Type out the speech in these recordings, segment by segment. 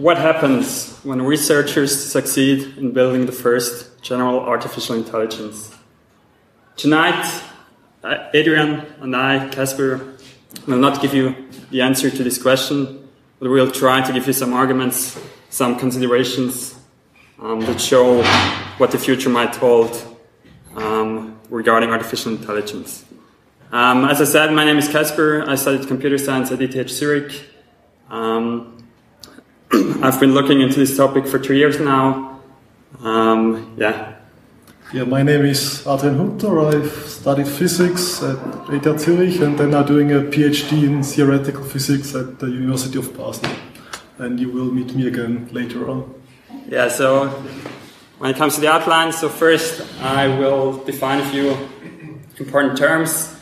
what happens when researchers succeed in building the first general artificial intelligence? Tonight, uh, Adrian and I, Kaspar, will not give you the answer to this question, but we'll try to give you some arguments, some considerations um, that show what the future might hold um, regarding artificial intelligence. Um, as I said, my name is Kaspar. I studied computer science at ETH Zurich. Um, I've been looking into this topic for two years now. Um, yeah. Yeah, my name is Adrian Hutter. I've studied physics at ETH Zurich and then I'm doing a PhD in theoretical physics at the University of Basel. And you will meet me again later on. Yeah, so when it comes to the outline, so first I will define a few important terms.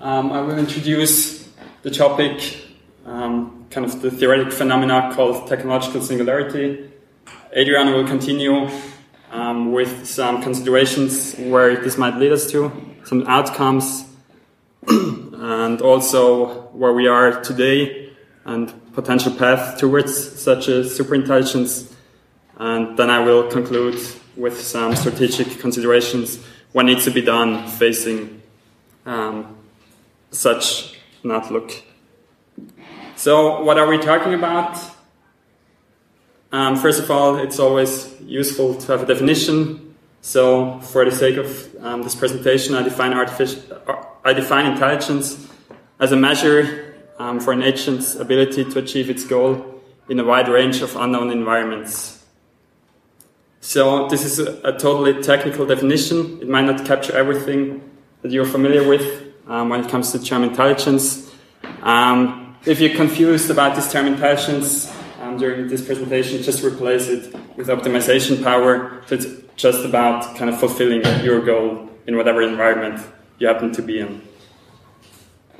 Um, I will introduce the topic, um, kind of the theoretic phenomena called technological singularity. Adrian will continue um, with some considerations where this might lead us to, some outcomes, and also where we are today and potential path towards such a superintelligence. And then I will conclude with some strategic considerations what needs to be done facing um, such an outlook. So, what are we talking about? Um, first of all, it's always useful to have a definition. So, for the sake of um, this presentation, I define artificial, uh, I define intelligence as a measure um, for an agent's ability to achieve its goal in a wide range of unknown environments. So, this is a, a totally technical definition. It might not capture everything that you're familiar with um, when it comes to term intelligence. Um, if you're confused about this term intelligence, um, during this presentation, just replace it with optimization power. So it's just about kind of fulfilling your goal in whatever environment you happen to be in.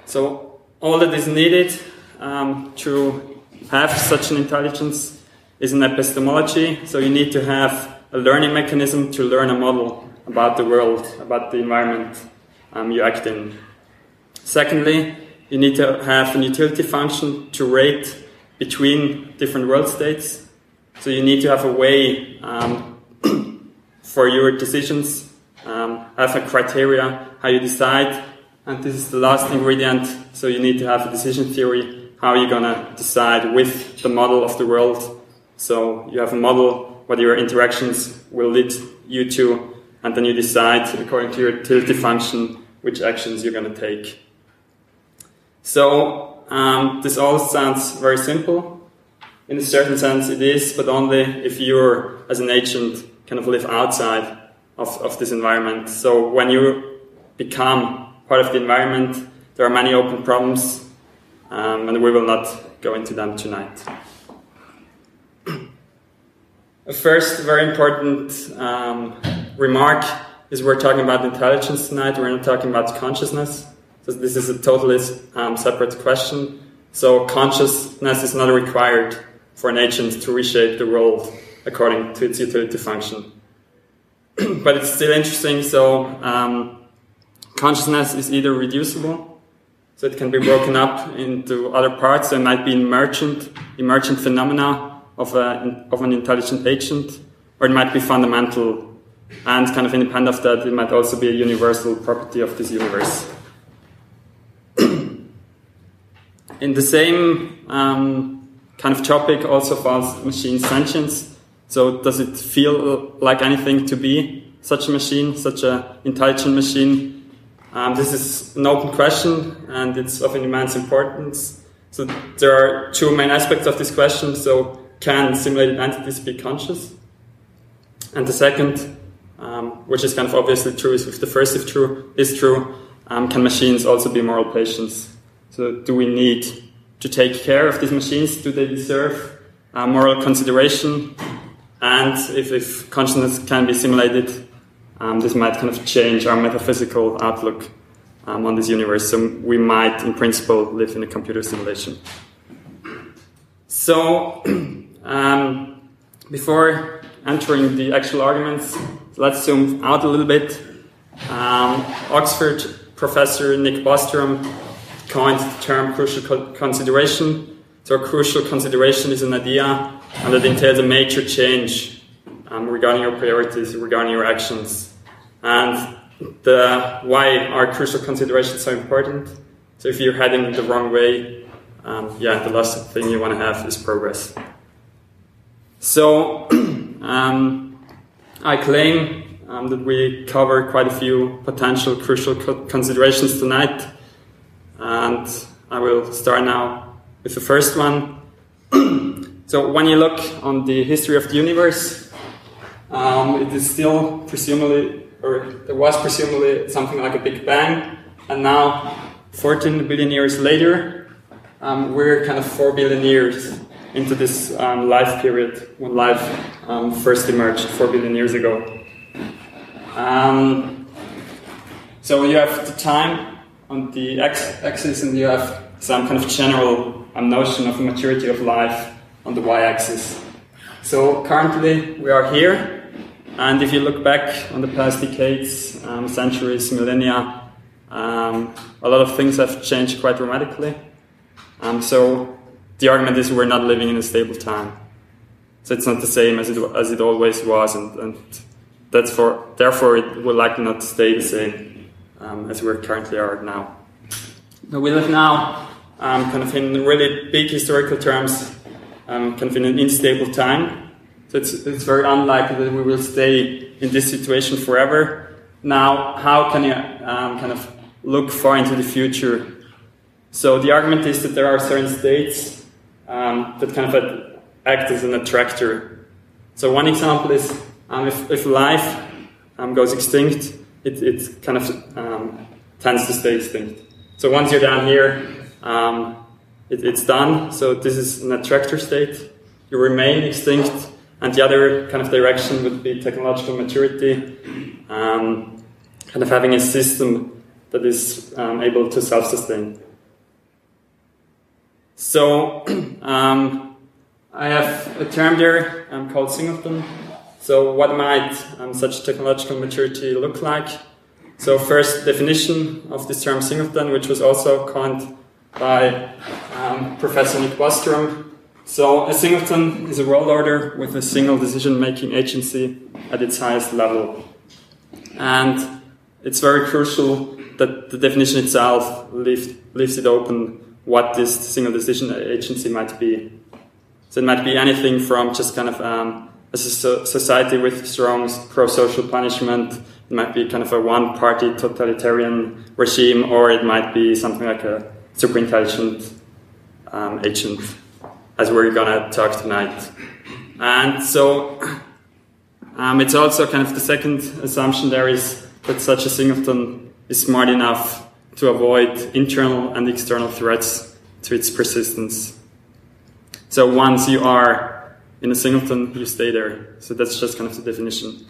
So all that is needed um, to have such an intelligence is an epistemology. So you need to have a learning mechanism to learn a model about the world, about the environment um, you act in. Secondly, you need to have an utility function to rate between different world states. So you need to have a way um, for your decisions, um, have a criteria how you decide, and this is the last ingredient. So you need to have a decision theory how you're gonna decide with the model of the world. So you have a model what your interactions will lead you to, and then you decide according to your utility function which actions you're gonna take. So um, this all sounds very simple. In a certain sense, it is, but only if you're, as an agent, kind of live outside of, of this environment. So when you become part of the environment, there are many open problems, um, and we will not go into them tonight. A first very important um, remark is we're talking about intelligence tonight, we're not talking about consciousness. So this is a totally um, separate question. So consciousness is not required for an agent to reshape the world according to its utility function. but it's still interesting. So um, consciousness is either reducible, so it can be broken up into other parts. So it might be emergent, emergent phenomena of, a, of an intelligent agent, or it might be fundamental and kind of independent of that. It might also be a universal property of this universe. In the same um, kind of topic also falls machine sentience. So does it feel like anything to be such a machine, such an intelligent machine? Um, this is an open question and it's of an immense importance. So there are two main aspects of this question. So can simulated entities be conscious? And the second, um, which is kind of obviously true, is if the first is true, is true, um, can machines also be moral patients? So, do we need to take care of these machines? Do they deserve uh, moral consideration? And if, if consciousness can be simulated, um, this might kind of change our metaphysical outlook um, on this universe. So, we might, in principle, live in a computer simulation. So, um, before entering the actual arguments, let's zoom out a little bit. Um, Oxford professor Nick Bostrom coined the term crucial consideration. So a crucial consideration is an idea and it entails a major change um, regarding your priorities, regarding your actions. And the why are crucial considerations so important? So if you're heading the wrong way, um, yeah, the last thing you want to have is progress. So um, I claim um, that we cover quite a few potential crucial co- considerations tonight, and I will start now with the first one. so when you look on the history of the universe, um, it is still presumably, or there was presumably something like a Big Bang, and now 14 billion years later, um, we're kind of 4 billion years into this um, life period when life um, first emerged 4 billion years ago. Um, so you have the time on the x axis, and you have some kind of general um, notion of maturity of life on the y axis. So currently we are here, and if you look back on the past decades, um, centuries, millennia, um, a lot of things have changed quite dramatically. Um, so the argument is we're not living in a stable time. So it's not the same as it, as it always was, and, and that's for therefore it will likely not stay the same um, as we currently are now. We live now um, kind of in really big historical terms, um, kind of in an unstable time. So it's, it's very unlikely that we will stay in this situation forever. Now, how can you um, kind of look far into the future? So the argument is that there are certain states um, that kind of act as an attractor. So one example is um, if, if life goes extinct, it, it kind of um, tends to stay extinct. So once you're down here, um, it, it's done. So this is an attractor state. You remain extinct, and the other kind of direction would be technological maturity, um, kind of having a system that is um, able to self-sustain. So um, I have a term there um, called singleton. So what might um, such technological maturity look like? So first definition of this term singleton, which was also coined by um, Professor Nick Bostrom. So a singleton is a world order with a single decision-making agency at its highest level. And it's very crucial that the definition itself leaves, leaves it open what this single decision agency might be. So it might be anything from just kind of um, a society with strong pro-social punishment. It might be kind of a one-party totalitarian regime, or it might be something like a super intelligent um, agent, as we're gonna talk tonight. And so um, it's also kind of the second assumption there is that such a singleton is smart enough to avoid internal and external threats to its persistence. So once you are in a singleton, you stay there. So that's just kind of the definition.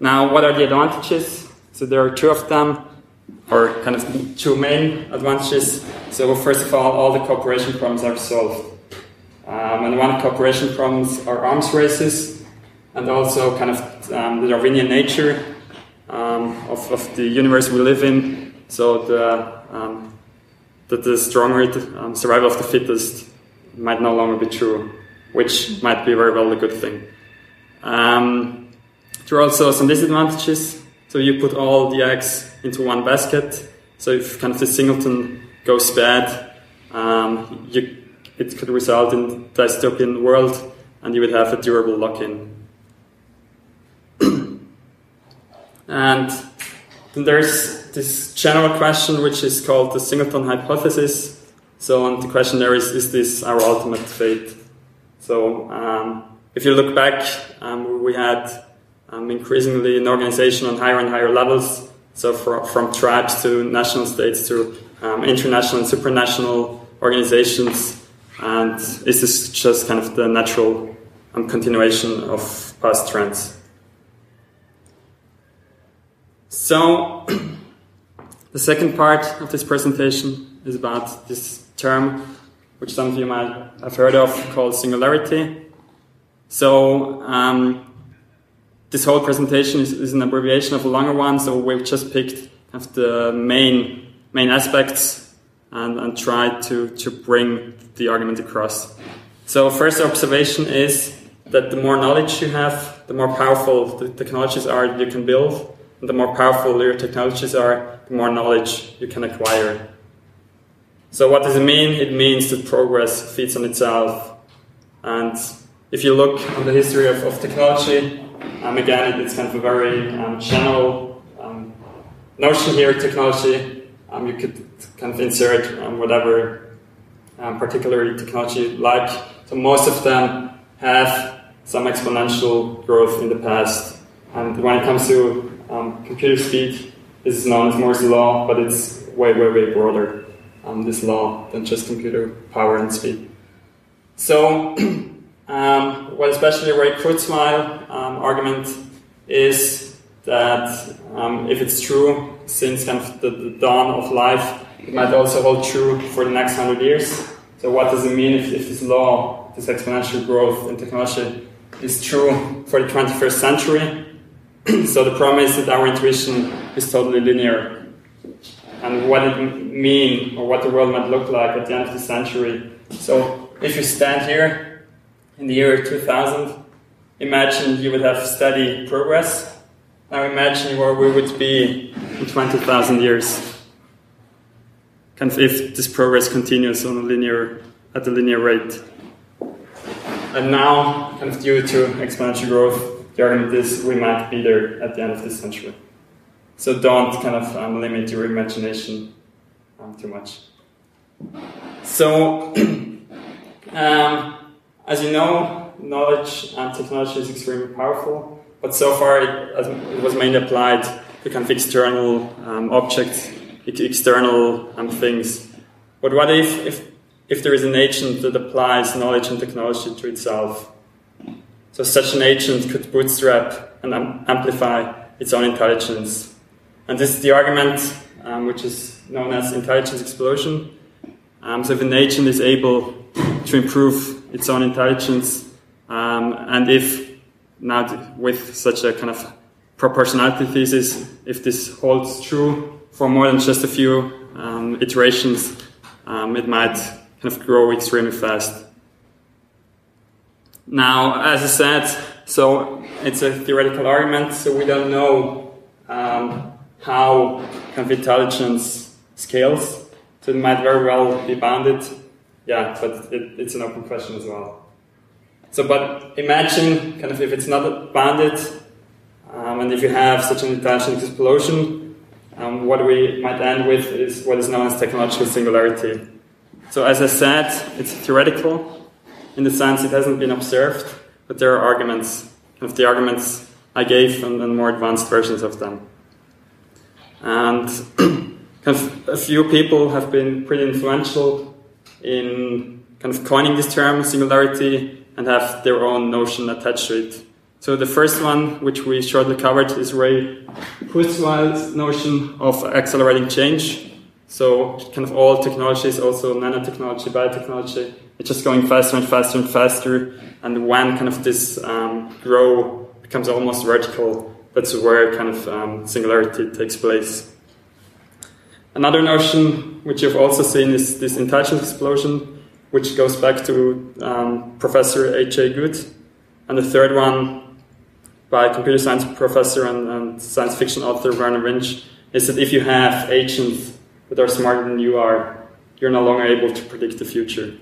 Now, what are the advantages? So there are two of them, or kind of two main advantages. So first of all, all the cooperation problems are solved. Um, and one cooperation problems are arms races, and also kind of um, the Darwinian nature um, of, of the universe we live in so the, um, that the stronger um, survival of the fittest might no longer be true, which might be very well a good thing. Um, there are also some disadvantages. So you put all the eggs into one basket. So if kind of the singleton goes bad, um, you, it could result in dystopian world, and you would have a durable lock-in. and then there's this general question, which is called the singleton hypothesis. So, and the question there is, is this our ultimate fate? So, um, if you look back, um, we had um, increasingly an organization on higher and higher levels. So, for, from tribes to national states to um, international and supranational organizations. And this is just kind of the natural um, continuation of past trends? So, The second part of this presentation is about this term, which some of you might have heard of, called singularity. So, um, this whole presentation is, is, an abbreviation of a longer one, so we've just picked of the main, main aspects and, and try to, to bring the argument across. So, first observation is that the more knowledge you have, the more powerful the technologies are you can build, and the more powerful your technologies are, the more knowledge you can acquire. So, what does it mean? It means that progress feeds on itself. And if you look on the history of, of technology, um, again, it's kind of a very um, general um, notion here, technology. Um, you could kind of insert um, whatever um, particular technology you like. So most of them have some exponential growth in the past. And when it comes to computer speed, this is known as Moore's law, but it's way, way, way broader, this law, than just computer power and speed. So Um, what especially Ray Kurzweil um, argument is that um, if it's true since kind of the, the, dawn of life, it might also hold true for the next hundred years. So what does it mean if, if this law, this exponential growth in technology, is true for the 21st century? so the problem is that our intuition is totally linear. And what it mean or what the world might look like at the end of the century. So if you stand here in the year 2000, imagine you would have steady progress. Now imagine where we would be in 20,000 years. If this progress continues on a linear, at a linear rate. And now, kind of due to exponential growth, the argument is we might be there at the end of this century. So don't kind of um, limit your imagination um, too much. So, um, as you know, knowledge and technology is extremely powerful, but so far it, it was mainly applied to kind of external um, objects, external um, things. But what if, if, if there is an agent that applies knowledge and technology to itself? So such an agent could bootstrap and amplify its own intelligence. And this is the argument um, which is known as intelligence explosion. Um, so if an agent is able to improve its own intelligence. Um, and if now with such a kind of proportionality thesis, if this holds true for more than just a few um, iterations, um, it might kind of grow extremely fast. Now, as I said, so it's a theoretical argument, so we don't know um, how kind of intelligence scales. So it might very well be bounded yeah, but it, it's an open question as well. So, but imagine kind of if it's not bounded, um, and if you have such an intelligence explosion, um, what we might end with is what is known as technological singularity. So, as I said, it's theoretical in the sense it hasn't been observed, but there are arguments, kind of the arguments I gave and, and more advanced versions of them. And kind of a few people have been pretty influential in kind of coining this term, singularity, and have their own notion attached to it. So the first one, which we shortly covered, is Ray Kurzweil's notion of accelerating change. So kind of all technologies, also nanotechnology, biotechnology, it's just going faster and faster and faster. And when kind of this um, grow becomes almost vertical, that's where kind of um, singularity takes place. Another notion which you've also seen is this intelligence explosion, which goes back to um, Professor H.A. Good. And the third one by computer science professor and, and science fiction author Vernor Vinge is that if you have agents that are smarter than you are, you're no longer able to predict the future.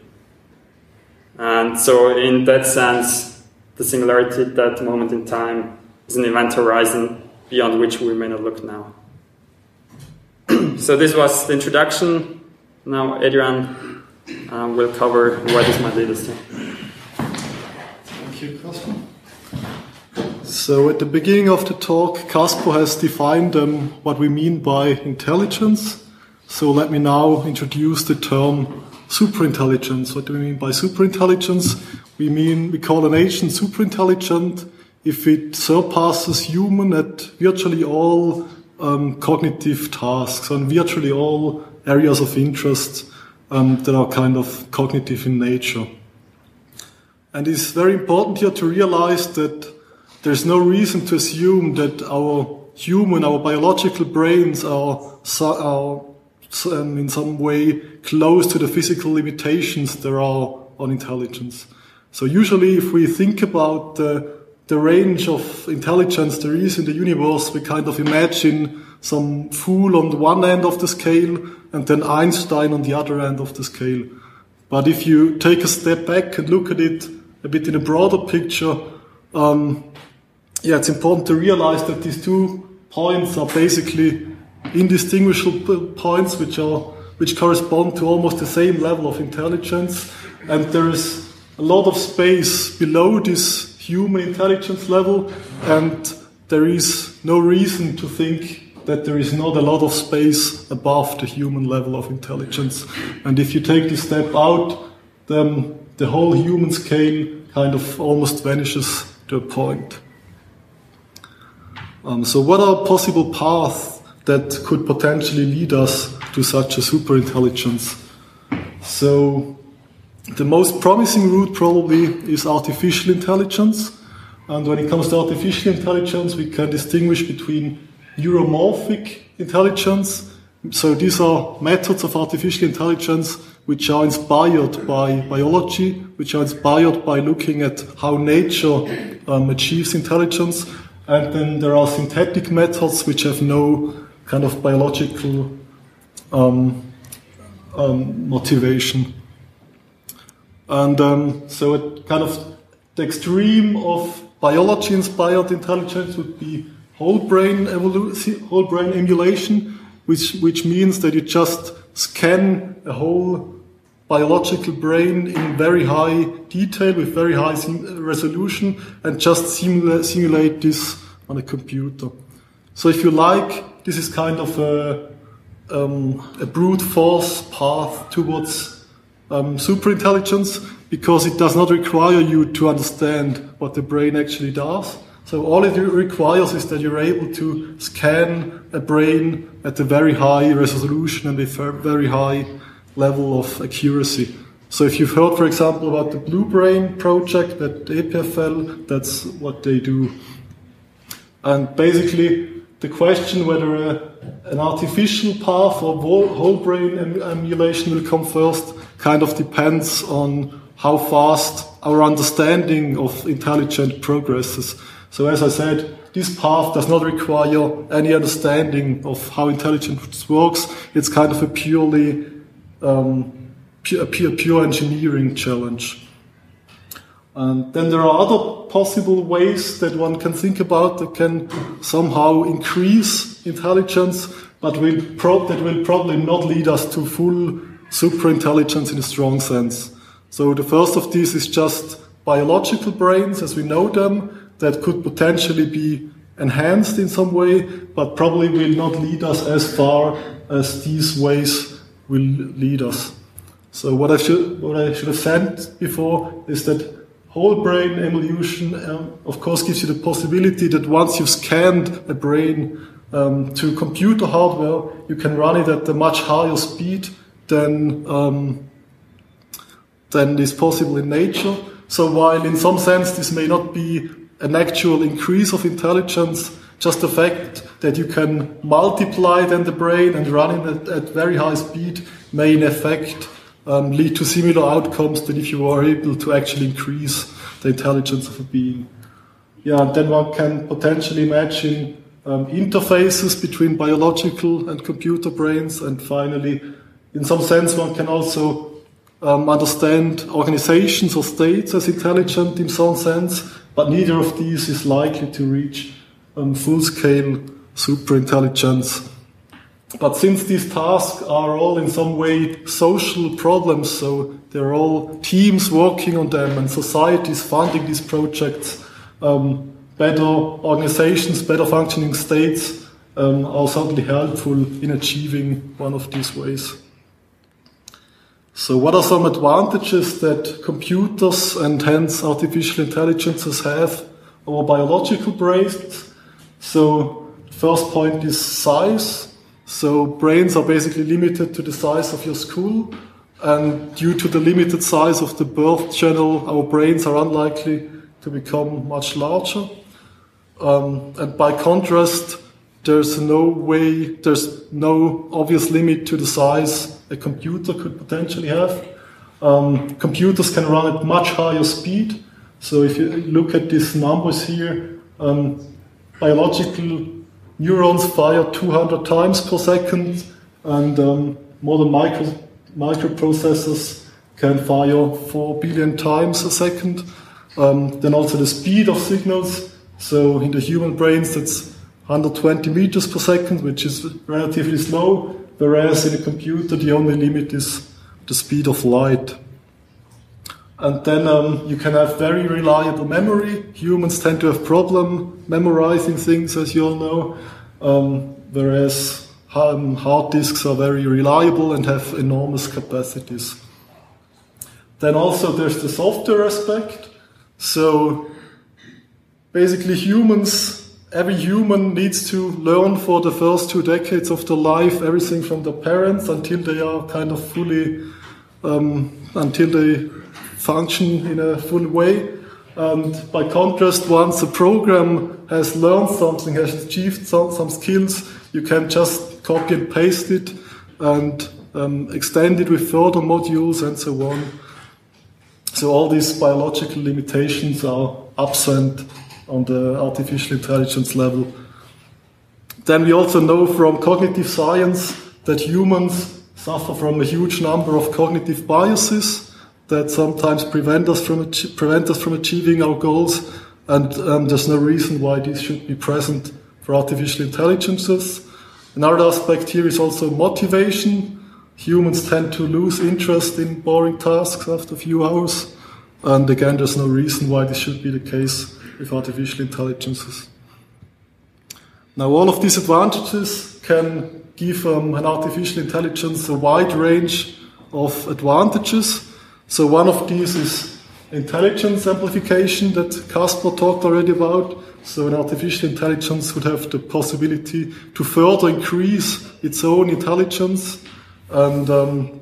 And so, in that sense, the singularity at that moment in time is an event horizon beyond which we may not look now. so this was the introduction. Now Adrian uh, will cover what is my latest thing. Thank you, Kaspar. So at the beginning of the talk, Kaspar has defined um, what we mean by intelligence. So let me now introduce the term superintelligence. What do we mean by superintelligence? We mean we call an agent superintelligent if it surpasses human at virtually all um, cognitive tasks on virtually all areas of interest um, that are kind of cognitive in nature. And it's very important here to realize that there's no reason to assume that our human, our biological brains are, are um, in some way close to the physical limitations there are on intelligence. So usually if we think about the, the range of intelligence there is in the universe, we kind of imagine some fool on the one end of the scale and then Einstein on the other end of the scale. But if you take a step back and look at it a bit in a broader picture, um, yeah, it's important to realize that these two points are basically indistinguishable points which are which correspond to almost the same level of intelligence and there is a lot of space below this human intelligence level and there is no reason to think that there is not a lot of space above the human level of intelligence and if you take this step out then the whole human scale kind of almost vanishes to a point. Um, so what are possible paths that could potentially lead us to such a superintelligence? So the most promising route probably is artificial intelligence. And when it comes to artificial intelligence, we can distinguish between neuromorphic intelligence. So these are methods of artificial intelligence which are inspired by biology, which are inspired by looking at how nature um, achieves intelligence. And then there are synthetic methods which have no kind of biological um, um, motivation. And um, so it kind of the extreme of biology inspired intelligence would be whole brain evolution, whole brain emulation, which, which means that you just scan a whole biological brain in very high detail with very high resolution and just simula simulate this on a computer. So if you like, this is kind of a, um, a brute force path towards um, superintelligence because it does not require you to understand what the brain actually does. So all it requires is that you're able to scan a brain at a very high resolution and a very high level of accuracy. So if you've heard, for example, about the Blue Brain project at EPFL, that's what they do. And basically, the question whether a, an artificial path or whole brain emulation will come first kind of depends on how fast our understanding of intelligence progresses. So as I said, this path does not require any understanding of how intelligence works. It's kind of a purely um, pure, pure, pure engineering challenge. And then there are other possible ways that one can think about that can somehow increase intelligence, but will that will probably not lead us to full superintelligence in a strong sense. So the first of these is just biological brains as we know them that could potentially be enhanced in some way, but probably will not lead us as far as these ways will lead us. So what I should what I should have said before is that whole brain emulation, um, of course, gives you the possibility that once you've scanned a brain um, to computer hardware, you can run it at a much higher speed than um, than is possible in nature. So while in some sense this may not be an actual increase of intelligence, just the fact that you can multiply then the brain and run it at, at very high speed may in effect um, lead to similar outcomes than if you are able to actually increase the intelligence of a being. Yeah, and then one can potentially imagine um, interfaces between biological and computer brains, and finally, in some sense, one can also um, understand organizations or states as intelligent in some sense, but neither of these is likely to reach um, full-scale superintelligence. But since these tasks are all in some way social problems, so they're all teams working on them and societies funding these projects, um, better organizations, better functioning states um, are certainly helpful in achieving one of these ways. So what are some advantages that computers and hence artificial intelligences have over biological brains? So first point is size. So brains are basically limited to the size of your skull. And due to the limited size of the birth channel, our brains are unlikely to become much larger. Um, and by contrast, there's no way, there's no obvious limit to the size a computer could potentially have. Um, computers can run at much higher speed. So if you look at these numbers here, um, biological neurons fire 200 times per second, and um, modern micro, microprocessors can fire 4 billion times a second. Um, then also the speed of signals. So in the human brains, that's 120 meters per second, which is relatively slow, whereas in a computer, the only limit is the speed of light. And then um, you can have very reliable memory. Humans tend to have problem memorizing things, as you all know, um, whereas um, hard disks are very reliable and have enormous capacities. Then also there's the software aspect. So basically humans, every human needs to learn for the first two decades of their life everything from their parents until they are kind of fully, um, until they function in a full way. And by contrast, once a program has learned something, has achieved some, some skills, you can just copy and paste it and um, extend it with further modules and so on. So all these biological limitations are absent on the artificial intelligence level. Then we also know from cognitive science that humans suffer from a huge number of cognitive biases that sometimes prevent us from prevent us from achieving our goals, and um, there's no reason why these should be present for artificial intelligences. Another aspect here is also motivation humans tend to lose interest in boring tasks after a few hours. And again, there's no reason why this should be the case with artificial intelligences. Now, all of these advantages can give um, an artificial intelligence a wide range of advantages. So, one of these is intelligence amplification that Kaspar talked already about. So, an artificial intelligence would have the possibility to further increase its own intelligence and um,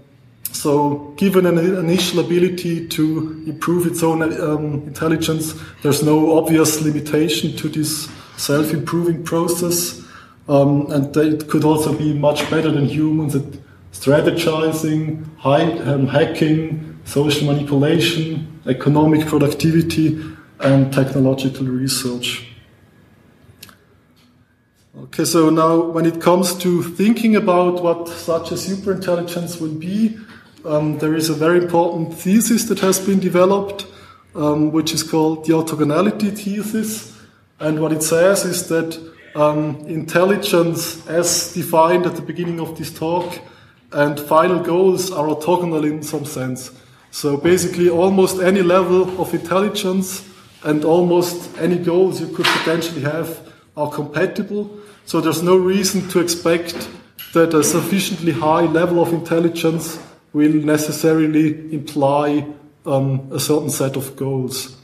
so, given an initial ability to improve its own um, intelligence, there's no obvious limitation to this self improving process. Um, and it could also be much better than humans at strategizing, um, hacking, social manipulation, economic productivity, and technological research. Okay, so now when it comes to thinking about what such a superintelligence will be, um, there is a very important thesis that has been developed, um, which is called the orthogonality thesis. And what it says is that um, intelligence, as defined at the beginning of this talk, and final goals are orthogonal in some sense. So basically, almost any level of intelligence and almost any goals you could potentially have are compatible. So there's no reason to expect that a sufficiently high level of intelligence will necessarily imply um, a certain set of goals.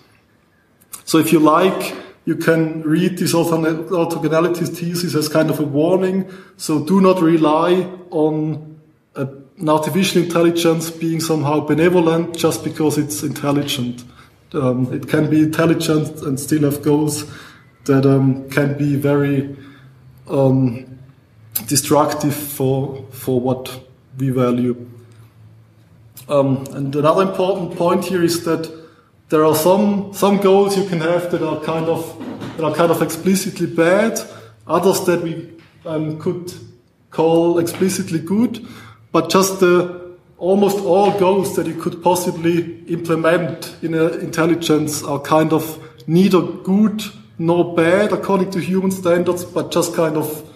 So if you like, you can read this orthogonality thesis as kind of a warning. So do not rely on a, an artificial intelligence being somehow benevolent just because it's intelligent. Um, it can be intelligent and still have goals that um, can be very um, destructive for for what we value. Um, and another important point here is that there are some some goals you can have that are kind of that are kind of explicitly bad, others that we um, could call explicitly good, but just the almost all goals that you could possibly implement in intelligence are kind of neither good nor bad according to human standards, but just kind of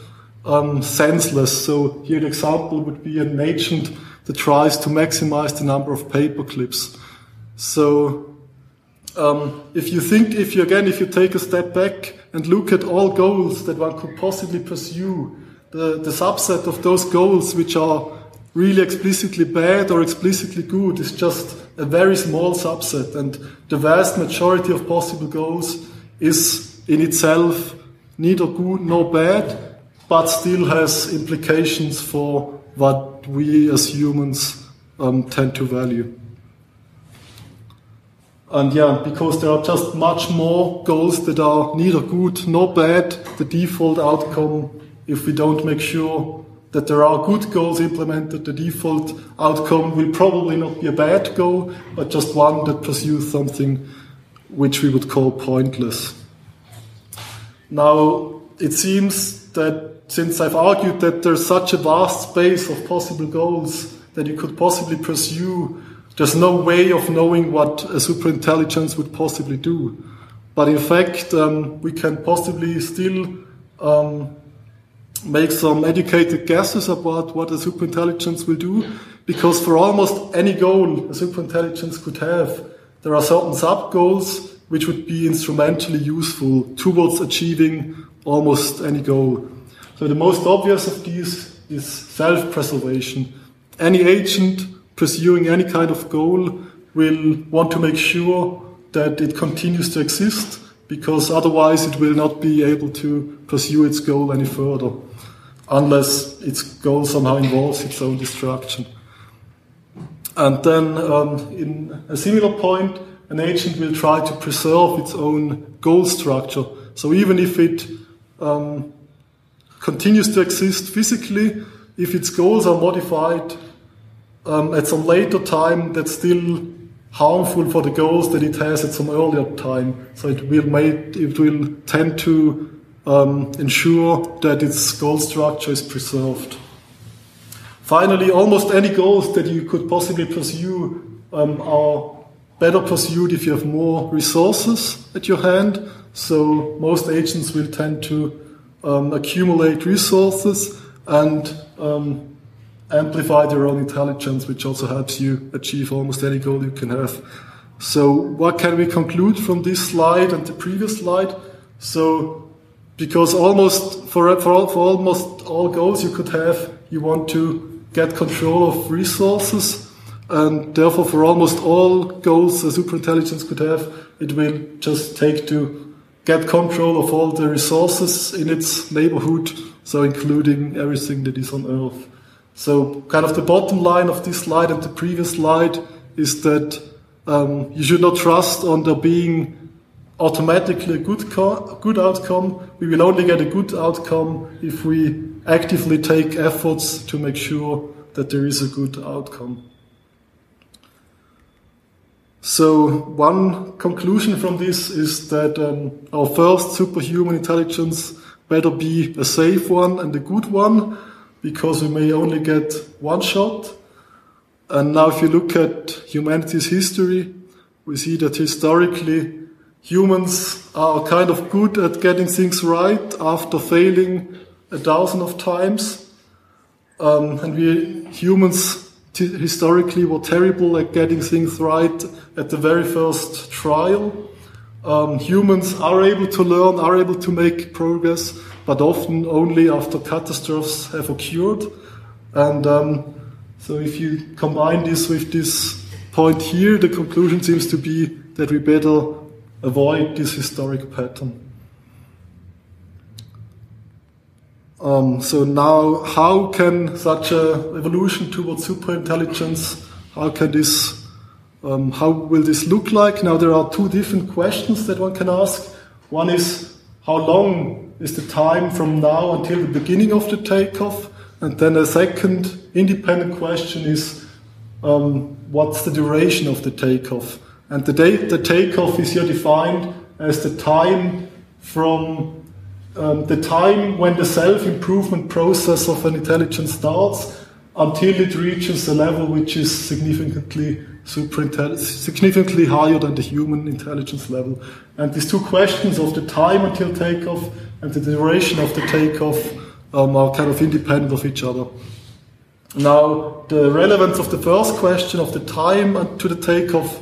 um, senseless. So here the example would be an agent that tries to maximize the number of paper clips. So um, if you think, if you again, if you take a step back and look at all goals that one could possibly pursue, the, the subset of those goals which are really explicitly bad or explicitly good is just a very small subset, and the vast majority of possible goals is in itself neither good nor bad, but still has implications for what we as humans um, tend to value. And yeah, because there are just much more goals that are neither good nor bad, the default outcome if we don't make sure that there are good goals implemented, the default outcome will probably not be a bad goal, but just one that pursues something which we would call pointless. Now, it seems that since I've argued that there's such a vast space of possible goals that you could possibly pursue, there's no way of knowing what a superintelligence would possibly do. But in fact, um, we can possibly still um, make some educated guesses about what a superintelligence will do, because for almost any goal a superintelligence could have, there are certain sub goals which would be instrumentally useful towards achieving almost any goal. So the most obvious of these is self-preservation. Any agent pursuing any kind of goal will want to make sure that it continues to exist because otherwise it will not be able to pursue its goal any further unless its goal somehow involves its own destruction. And then um, in a similar point, an agent will try to preserve its own goal structure. So even if it um, continues to exist physically, if its goals are modified um, at some later time, that's still harmful for the goals that it has at some earlier time. So it will make, it will tend to um, ensure that its goal structure is preserved. Finally, almost any goals that you could possibly pursue um, are better pursued if you have more resources at your hand. So most agents will tend to um, accumulate resources and um, amplify their own intelligence, which also helps you achieve almost any goal you can have. So what can we conclude from this slide and the previous slide? So because almost for, for, for almost all goals you could have, you want to get control of resources and therefore for almost all goals a superintelligence could have, it will just take to get control of all the resources in its neighborhood, so including everything that is on Earth. So, kind of the bottom line of this slide and the previous slide is that um, you should not trust on there being automatically a good, good outcome. We will only get a good outcome if we actively take efforts to make sure that there is a good outcome. So one conclusion from this is that um, our first superhuman intelligence better be a safe one and a good one, because we may only get one shot. And now if you look at humanity's history, we see that historically humans are kind of good at getting things right after failing a thousand of times. Um, and we humans historically were terrible at getting things right at the very first trial. Um, humans are able to learn, are able to make progress, but often only after catastrophes have occurred. And um, so, if you combine this with this point here, the conclusion seems to be that we better avoid this historic pattern. Um, so now, how can such a evolution towards superintelligence? How can this? Um, how will this look like? Now there are two different questions that one can ask. One is how long is the time from now until the beginning of the takeoff, and then a second independent question is um, what's the duration of the takeoff? And the date the takeoff is here defined as the time from um, the time when the self improvement process of an intelligence starts until it reaches a level which is significantly significantly higher than the human intelligence level. And these two questions of the time until takeoff and the duration of the takeoff um, are kind of independent of each other. Now, the relevance of the first question of the time to the takeoff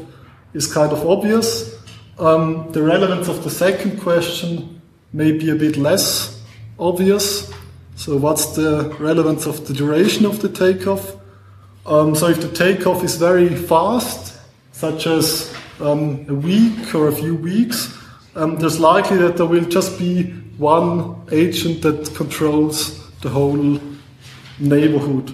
is kind of obvious. Um, the relevance of the second question may be a bit less obvious. So, what's the relevance of the duration of the takeoff? Um, so, if the takeoff is very fast, such as um, a week or a few weeks, um, there's likely that there will just be one agent that controls the whole neighborhood.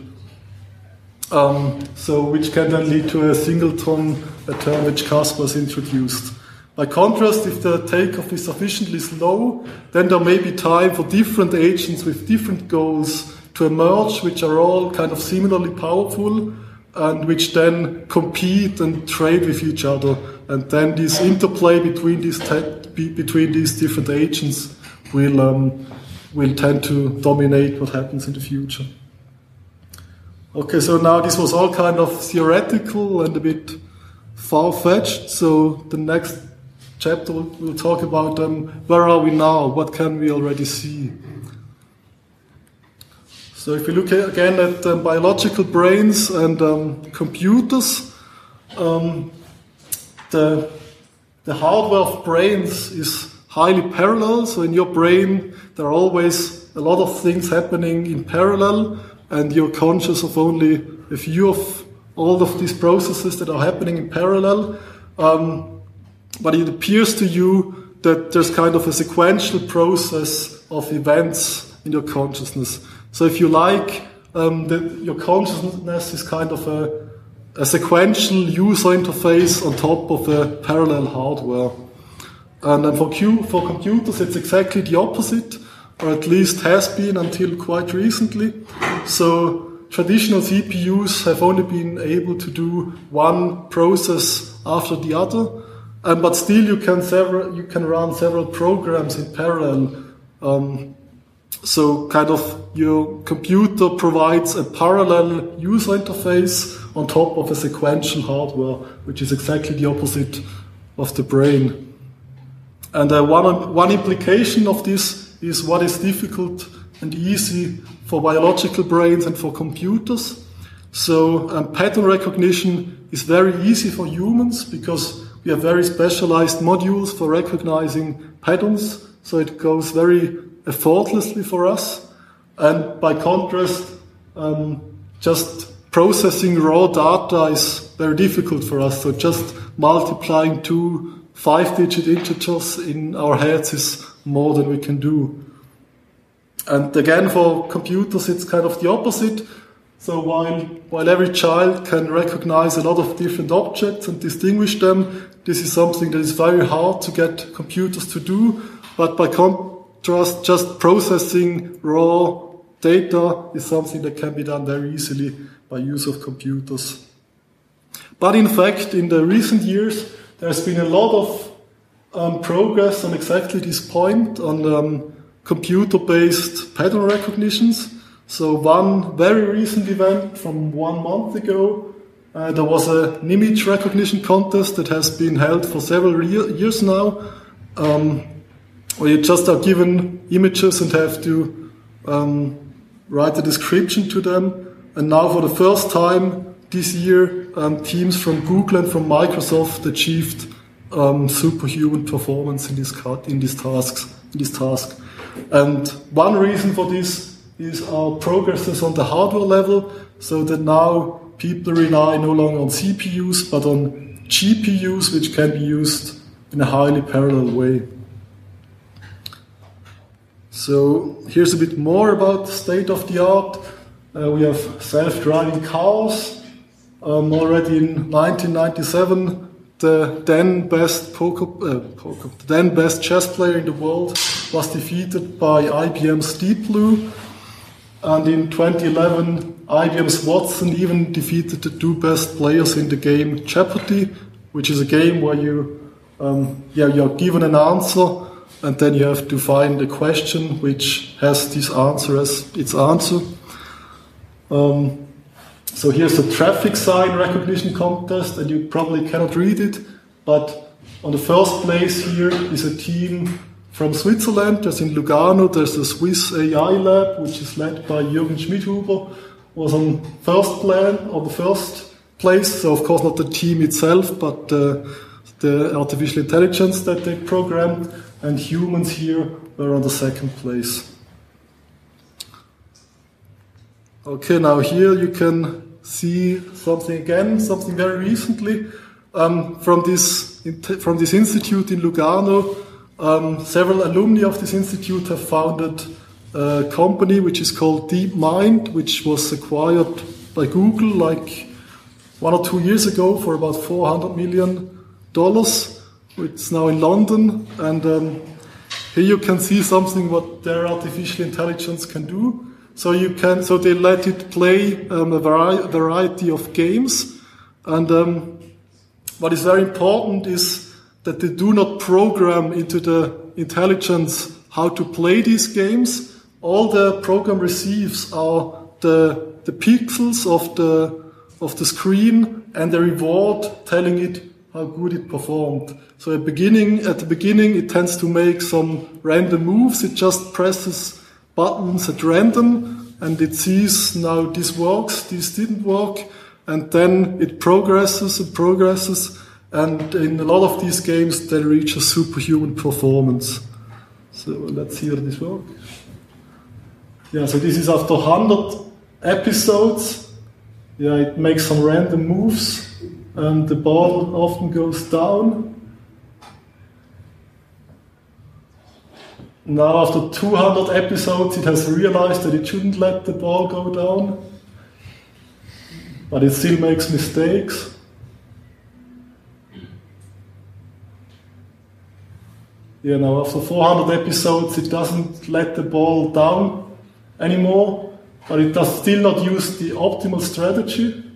Um, so, which can then lead to a singleton, a term which Kaspar has introduced. By contrast, if the takeoff is sufficiently slow, then there may be time for different agents with different goals to emerge, which are all kind of similarly powerful and which then compete and trade with each other. And then this interplay between these, between these different agents will, um, will tend to dominate what happens in the future. Okay, so now this was all kind of theoretical and a bit far-fetched. So the next chapter we'll talk about um, where are we now? What can we already see? So if we look again at um, biological brains and um, computers, um, the, the hardware of brains is highly parallel. So in your brain, there are always a lot of things happening in parallel and you're conscious of only a few of all of these processes that are happening in parallel. Um, but it appears to you that there's kind of a sequential process of events in your consciousness. So if you like, um, your consciousness is kind of a, a sequential user interface on top of a parallel hardware. And then for, Q, for computers, it's exactly the opposite or at least has been until quite recently. So traditional CPUs have only been able to do one process after the other, um, but still you can several you can run several programs in parallel. Um, so kind of your computer provides a parallel user interface on top of a sequential hardware, which is exactly the opposite of the brain. And uh, one, one implication of this is what is difficult and easy for biological brains and for computers. So um, pattern recognition is very easy for humans because we have very specialized modules for recognizing patterns. So it goes very effortlessly for us. And by contrast, um, just processing raw data is very difficult for us. So just multiplying two five digit integers in our heads is more than we can do. And again, for computers, it's kind of the opposite. So while, while every child can recognize a lot of different objects and distinguish them, this is something that is very hard to get computers to do. But by contrast, just processing raw data is something that can be done very easily by use of computers. But in fact, in the recent years, there's been a lot of um, progress on exactly this point on um, computer-based pattern recognitions. So one very recent event from one month ago, uh, there was an image recognition contest that has been held for several years now, um, where you just are given images and have to um, write a description to them. And now, for the first time this year, um, teams from Google and from Microsoft achieved um, superhuman performance in this in these tasks. In this task, and one reason for this is our progresses on the hardware level, so that now people rely no longer on CPUs but on GPUs, which can be used in a highly parallel way. So here's a bit more about state of the art. Uh, we have self-driving cars. Um, already in 1997, the then best poker, uh, poker, the then best chess player in the world was defeated by IBM's Deep Blue. And in 2011, IBM's Watson even defeated the two best players in the game Jeopardy, which is a game where you, um, yeah, you're given an answer and then you have to find a question which has this answer as its answer. Um, so here's the traffic sign recognition contest, and you probably cannot read it, but on the first place here is a team from Switzerland. There's in Lugano, there's the Swiss AI lab, which is led by Jürgen Schmidhuber, was on first plan, or the first place, so of course not the team itself, but uh, the artificial intelligence that they programmed, and humans here were on the second place. Okay, now here you can see something again, something very recently um, from this from this institute in Lugano. Um, several alumni of this institute have founded a company which is called DeepMind, which was acquired by Google like one or two years ago for about 400 million dollars. It's now in London, and um, here you can see something what their artificial intelligence can do. So you can, so they let it play um, a vari- variety of games, and um, what is very important is that they do not program into the intelligence how to play these games. All the program receives are the, the pixels of the, of the screen and the reward telling it how good it performed. So at beginning, at the beginning, it tends to make some random moves. It just presses buttons at random and it sees now this works, this didn't work. And then it progresses and progresses. And in a lot of these games, they reach a superhuman performance. So let's see how this works. Yeah, so this is after 100 episodes. Yeah, it makes some random moves and the ball often goes down. Now, after 200 episodes, it has realized that it shouldn't let the ball go down, but it still makes mistakes. Yeah, now after 400 episodes, it doesn't let the ball down anymore, but it does still not use the optimal strategy.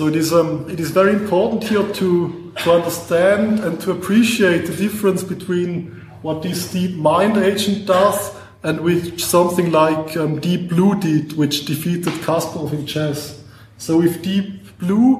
So it is, um, it is very important here to, to understand and to appreciate the difference between what this DeepMind agent does and which something like um, Deep Blue did, which defeated Kasparov in chess. So with Deep Blue,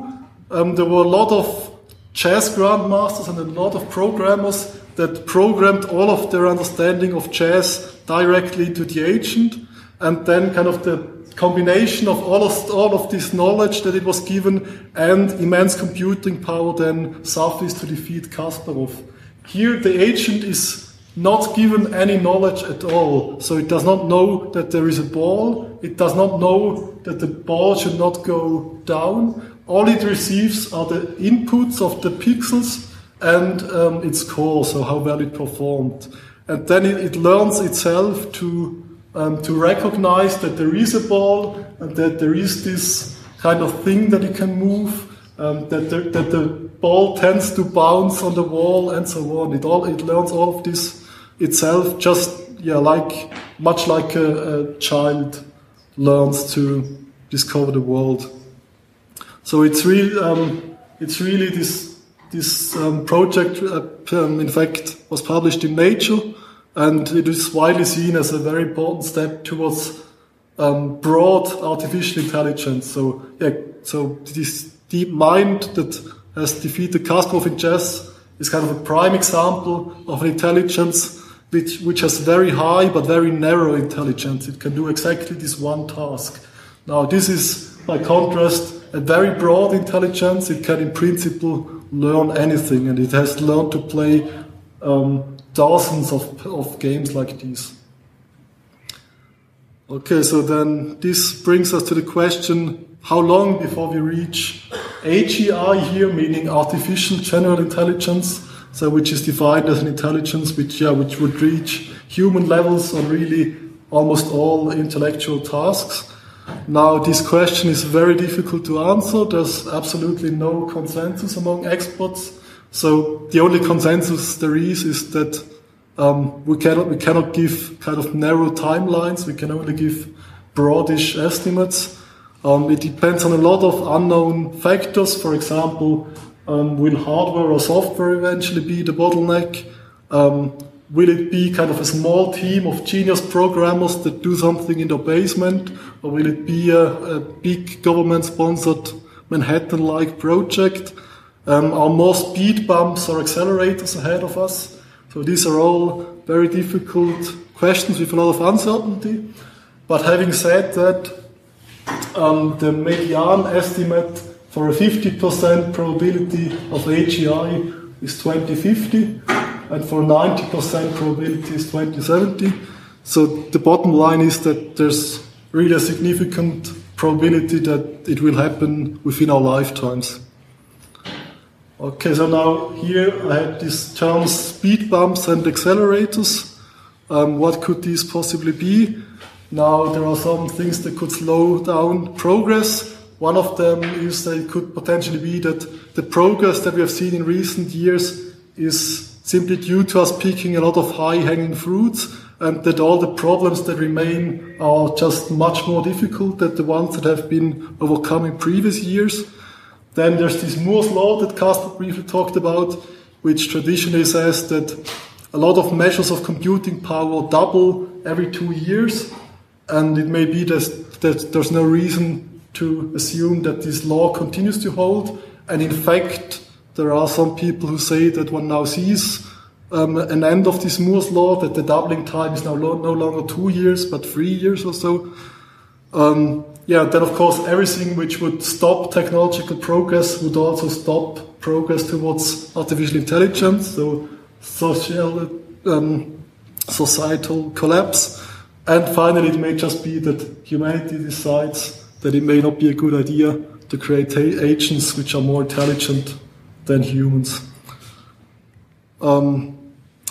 um, there were a lot of chess grandmasters and a lot of programmers that programmed all of their understanding of chess directly to the agent, and then kind of the combination of all of, all of this knowledge that it was given and immense computing power then suffice to defeat Kasparov. Here the agent is not given any knowledge at all. So it does not know that there is a ball. It does not know that the ball should not go down. All it receives are the inputs of the pixels and um, its score, so how well it performed. And then it, it learns itself to um, to recognize that there is a ball and that there is this kind of thing that it can move, um, that, the, that the ball tends to bounce on the wall and so on. It all it learns all of this itself, just yeah, like much like a, a child learns to discover the world. So it's really um, it's really this this um, project. Uh, in fact, was published in Nature and it is widely seen as a very important step towards um, broad artificial intelligence. So, yeah, so this deep mind that has defeated Kasparov in chess is kind of a prime example of an intelligence which, which has very high but very narrow intelligence. It can do exactly this one task. Now, this is, by contrast, a very broad intelligence. It can, in principle, learn anything, and it has learned to play um, dozens of, of games like these. Okay, so then this brings us to the question how long before we reach AGI here, meaning artificial general intelligence, so which is defined as an intelligence which, yeah, which would reach human levels on really almost all intellectual tasks. Now, this question is very difficult to answer. There's absolutely no consensus among experts. So the only consensus there is is that um, we cannot we cannot give kind of narrow timelines. We can only give broadish estimates. Um, it depends on a lot of unknown factors. For example, um, will hardware or software eventually be the bottleneck? Um, will it be kind of a small team of genius programmers that do something in their basement, or will it be a, a big government-sponsored Manhattan-like project? Um, are more speed bumps or accelerators ahead of us? So these are all very difficult questions with a lot of uncertainty. But having said that, um, the median estimate for a 50% probability of AGI is 2050, and for 90% probability is 2070. So the bottom line is that there's really a significant probability that it will happen within our lifetimes. Okay, so now here I had these terms speed bumps and accelerators. Um, what could these possibly be? Now there are some things that could slow down progress. One of them is that it could potentially be that the progress that we have seen in recent years is simply due to us picking a lot of high hanging fruits and that all the problems that remain are just much more difficult than the ones that have been overcome in previous years. Then there's this Moore's law that Kaspar briefly talked about, which traditionally says that a lot of measures of computing power double every two years, and it may be that, there's no reason to assume that this law continues to hold, and in fact, there are some people who say that one now sees um, an end of this Moore's law, that the doubling time is now lo- no longer two years, but three years or so. Um, yeah, then of course everything which would stop technological progress would also stop progress towards artificial intelligence, so social, um, societal collapse. And finally, it may just be that humanity decides that it may not be a good idea to create agents which are more intelligent than humans. Um,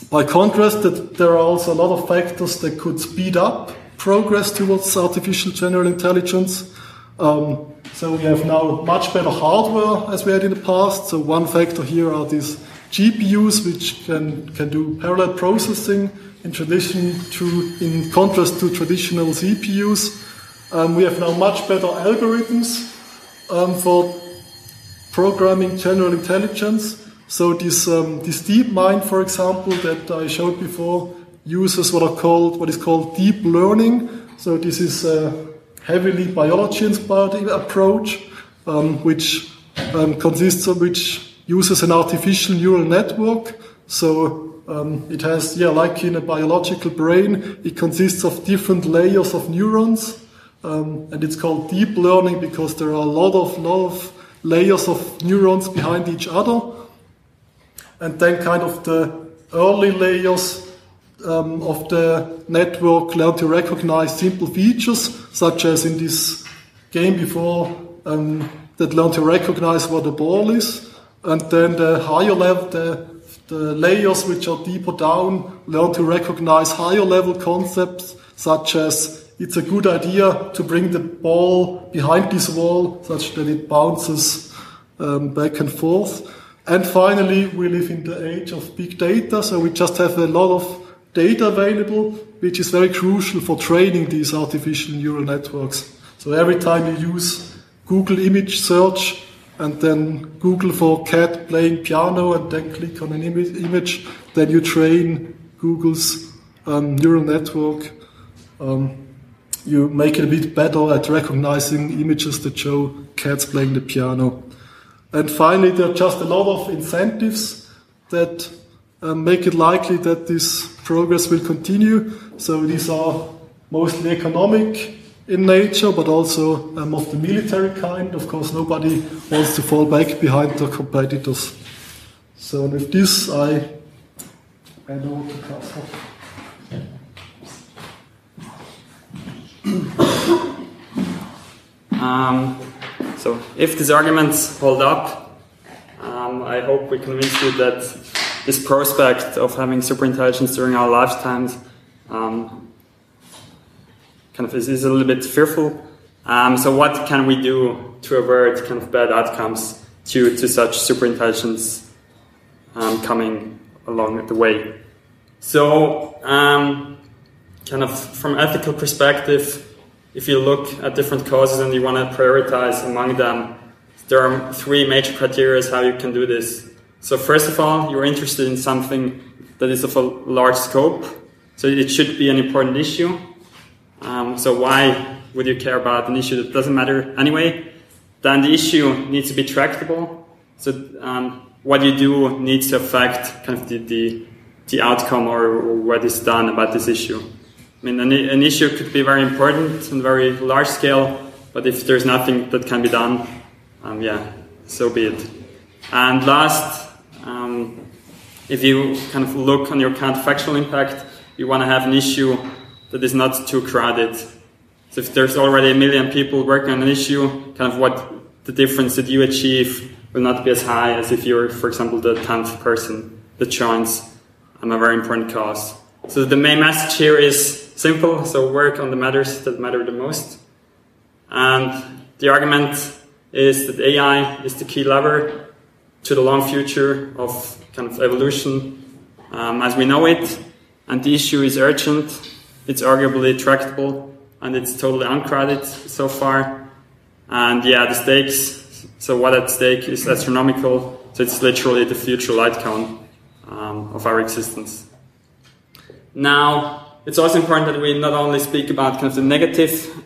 by contrast, that there are also a lot of factors that could speed up progress towards artificial general intelligence. Um, so we have now much better hardware as we had in the past. So one factor here are these GPUs, which can, can do parallel processing in tradition to, in contrast to traditional CPUs. Um, we have now much better algorithms um, for programming general intelligence. So this um, this DeepMind, for example, that I showed before, uses what are called what is called deep learning. So this is a heavily biology-inspired approach, um, which um, consists of which uses an artificial neural network. So um, it has, yeah, like in a biological brain, it consists of different layers of neurons, um, and it's called deep learning because there are a lot of lot of layers of neurons behind each other and then kind of the early layers um, of the network learn to recognize simple features, such as in this game before, um, that learn to recognize what a ball is, and then the higher level, the, the layers which are deeper down, learn to recognize higher level concepts, such as it's a good idea to bring the ball behind this wall such that it bounces um, back and forth. And finally, we live in the age of big data, so we just have a lot of data available, which is very crucial for training these artificial neural networks. So every time you use Google image search and then Google for cat playing piano and then click on an image, then you train Google's um, neural network. Um, you make it a bit better at recognizing images that show cats playing the piano. And finally, there are just a lot of incentives that uh, make it likely that this progress will continue. So these are mostly economic in nature, but also um, of the military kind. Of course, nobody wants to fall back behind their competitors. So with this, I hand over to Kaspar. Um, so if these arguments hold up, um, I hope we convince you that this prospect of having superintelligence during our lifetimes um, kind of is, is, a little bit fearful. Um, so what can we do to avert kind of bad outcomes to, to such superintelligence um, coming along the way? So um, kind of from ethical perspective, if you look at different causes and you want to prioritize among them, there are three major criteria how you can do this. So first of all, you're interested in something that is of a large scope. So it should be an important issue. Um, so why would you care about an issue that doesn't matter anyway? Then the issue needs to be tractable. So um, what you do needs to affect kind of the, the, the outcome or what is done about this issue. I mean, an, an issue could be very important and very large scale, but if there's nothing that can be done, um, yeah, so be it. And last, if you kind of look on your counterfactual impact, you want to have an issue that is not too crowded. So if there's already a million people working on an issue, kind of what the difference that you achieve will not be as high as if you're, for example, the 10th person that joins on a very important cause. So the main message here is simple. So work on the matters that matter the most. And the argument is that AI is the key lever to the long future of kind of evolution um, as we know it. And the issue is urgent. It's arguably tractable and it's totally uncrowded so far. And yeah, the stakes, so what at stake is astronomical. So it's literally the future light cone um, of our existence. Now, it's also important that we not only speak about kind of the negative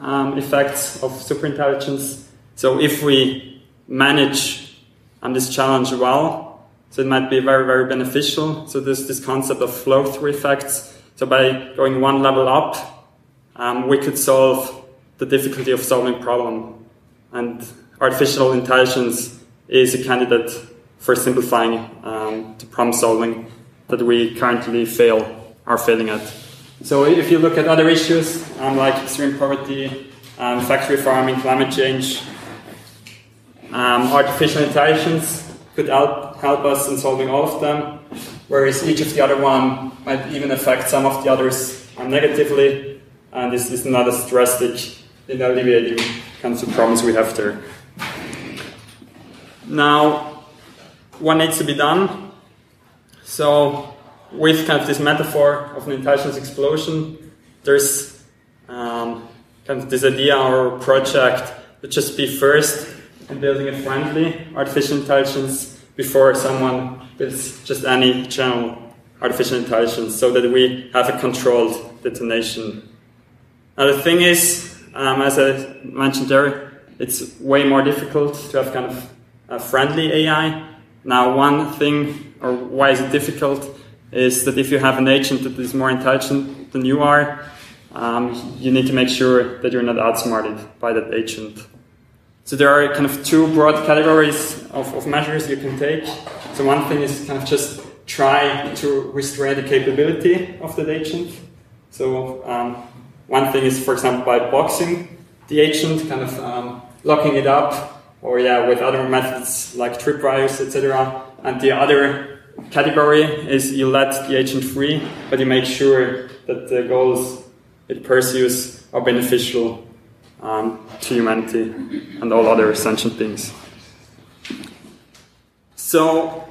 um, effects of superintelligence. So if we manage um, this challenge well, so it might be very, very beneficial. So there's this concept of flow-through effects. So by going one level up, um, we could solve the difficulty of solving problem. And artificial intelligence is a candidate for simplifying um, the problem solving that we currently fail are failing at. So if you look at other issues um, like extreme poverty, um, factory farming, climate change, um, artificial intelligence could help, help us in solving all of them, whereas each of the other one might even affect some of the others negatively, and this is not as drastic in alleviating kinds of problems we have there. Now, what needs to be done? So, with kind of this metaphor of an intelligence explosion, there's um, kind of this idea or project to just be first in building a friendly artificial intelligence before someone builds just any general artificial intelligence so that we have a controlled detonation. Now the thing is, um, as I mentioned there, it's way more difficult to have kind of a friendly AI. Now one thing, or why is it difficult, is that if you have an agent that is more intelligent than you are, um, you need to make sure that you're not outsmarted by that agent. So there are kind of two broad categories of, of measures you can take. So one thing is kind of just try to restrain the capability of that agent. So um, one thing is, for example, by boxing the agent, kind of um, locking it up, or yeah, with other methods like tripwires, etc. And the other category is you let the agent free, but you make sure that the goals it pursues are beneficial um, to humanity and all other sentient beings. So,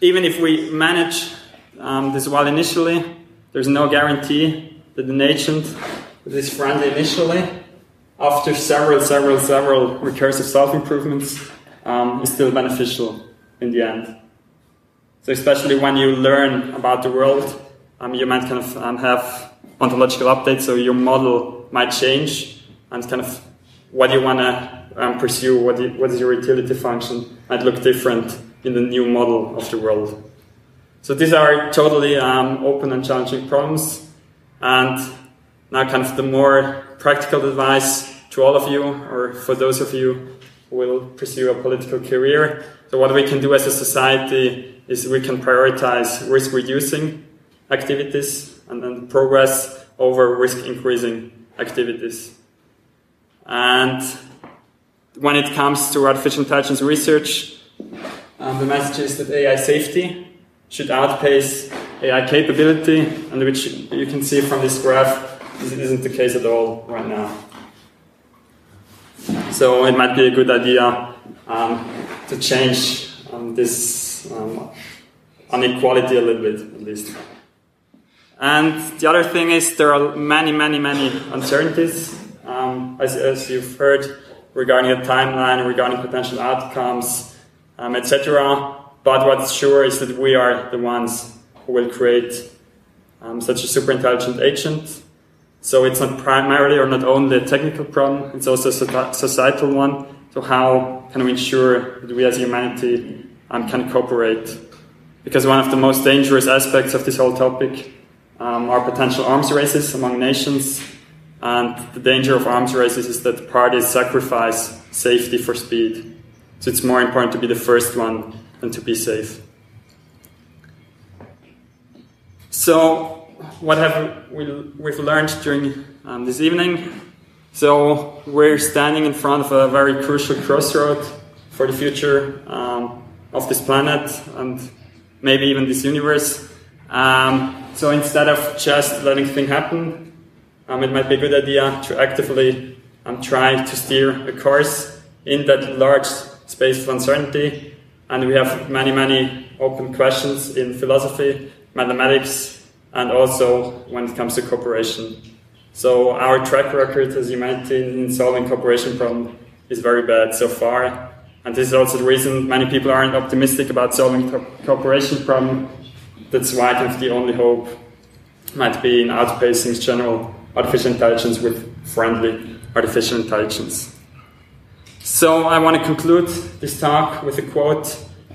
even if we manage um, this well initially, there's no guarantee that an agent that is friendly initially, after several, several, several recursive self improvements, um, is still beneficial in the end. So, especially when you learn about the world, um, you might kind of um, have ontological updates, so your model might change, and kind of what do you want to um, pursue, what, you, what is your utility function, might look different in the new model of the world. So these are totally um, open and challenging problems. And now, kind of the more practical advice to all of you, or for those of you who will pursue a political career. So, what we can do as a society is we can prioritize risk reducing activities and then progress over risk increasing activities. And when it comes to artificial intelligence research, um, the message is that AI safety should outpace AI capability, and which you can see from this graph, this isn't the case at all right now. So it might be a good idea um, to change um, this um, inequality a little bit, at least. And the other thing is there are many, many, many uncertainties, um, as, as, you've heard, regarding the timeline, regarding potential outcomes, um, etc. But what's sure is that we are the ones who will create um, such a super intelligent agent. So it's not primarily or not only a technical problem, it's also a societal one. So how can we ensure that we as humanity um, can cooperate? Because one of the most dangerous aspects of this whole topic um, are potential arms races among nations. And the danger of arms races is that parties sacrifice safety for speed. So it's more important to be the first one than to be safe. So, what have we, we've learned during um, this evening? So, we're standing in front of a very crucial crossroad for the future um, of this planet and maybe even this universe. Um, so, instead of just letting things happen, um, it might be a good idea to actively um, try to steer a course in that large space of uncertainty. And we have many, many open questions in philosophy mathematics, and also when it comes to cooperation. So our track record, as you mentioned, in solving cooperation problem is very bad so far. And this is also the reason many people aren't optimistic about solving co- cooperation problem. That's why kind of the only hope might be in outpacing general artificial intelligence with friendly artificial intelligence. So I want to conclude this talk with a quote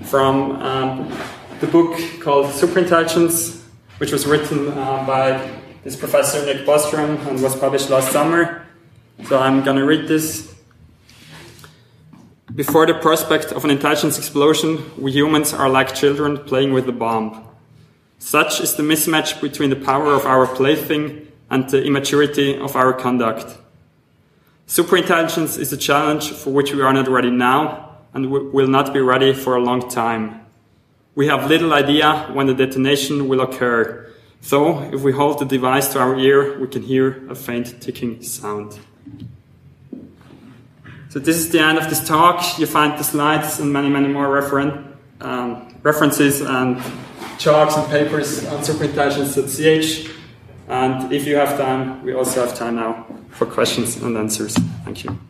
from um, the book called Superintelligence, which was written uh, by this professor Nick Bostrom and was published last summer. So I'm going to read this. Before the prospect of an intelligence explosion, we humans are like children playing with a bomb. Such is the mismatch between the power of our plaything and the immaturity of our conduct. Superintelligence is a challenge for which we are not ready now and will not be ready for a long time. We have little idea when the detonation will occur, though if we hold the device to our ear, we can hear a faint ticking sound. So this is the end of this talk. You find the slides and many, many more referen- um, references and charts and papers on superintelligence.ch. And if you have time, we also have time now for questions and answers. Thank you.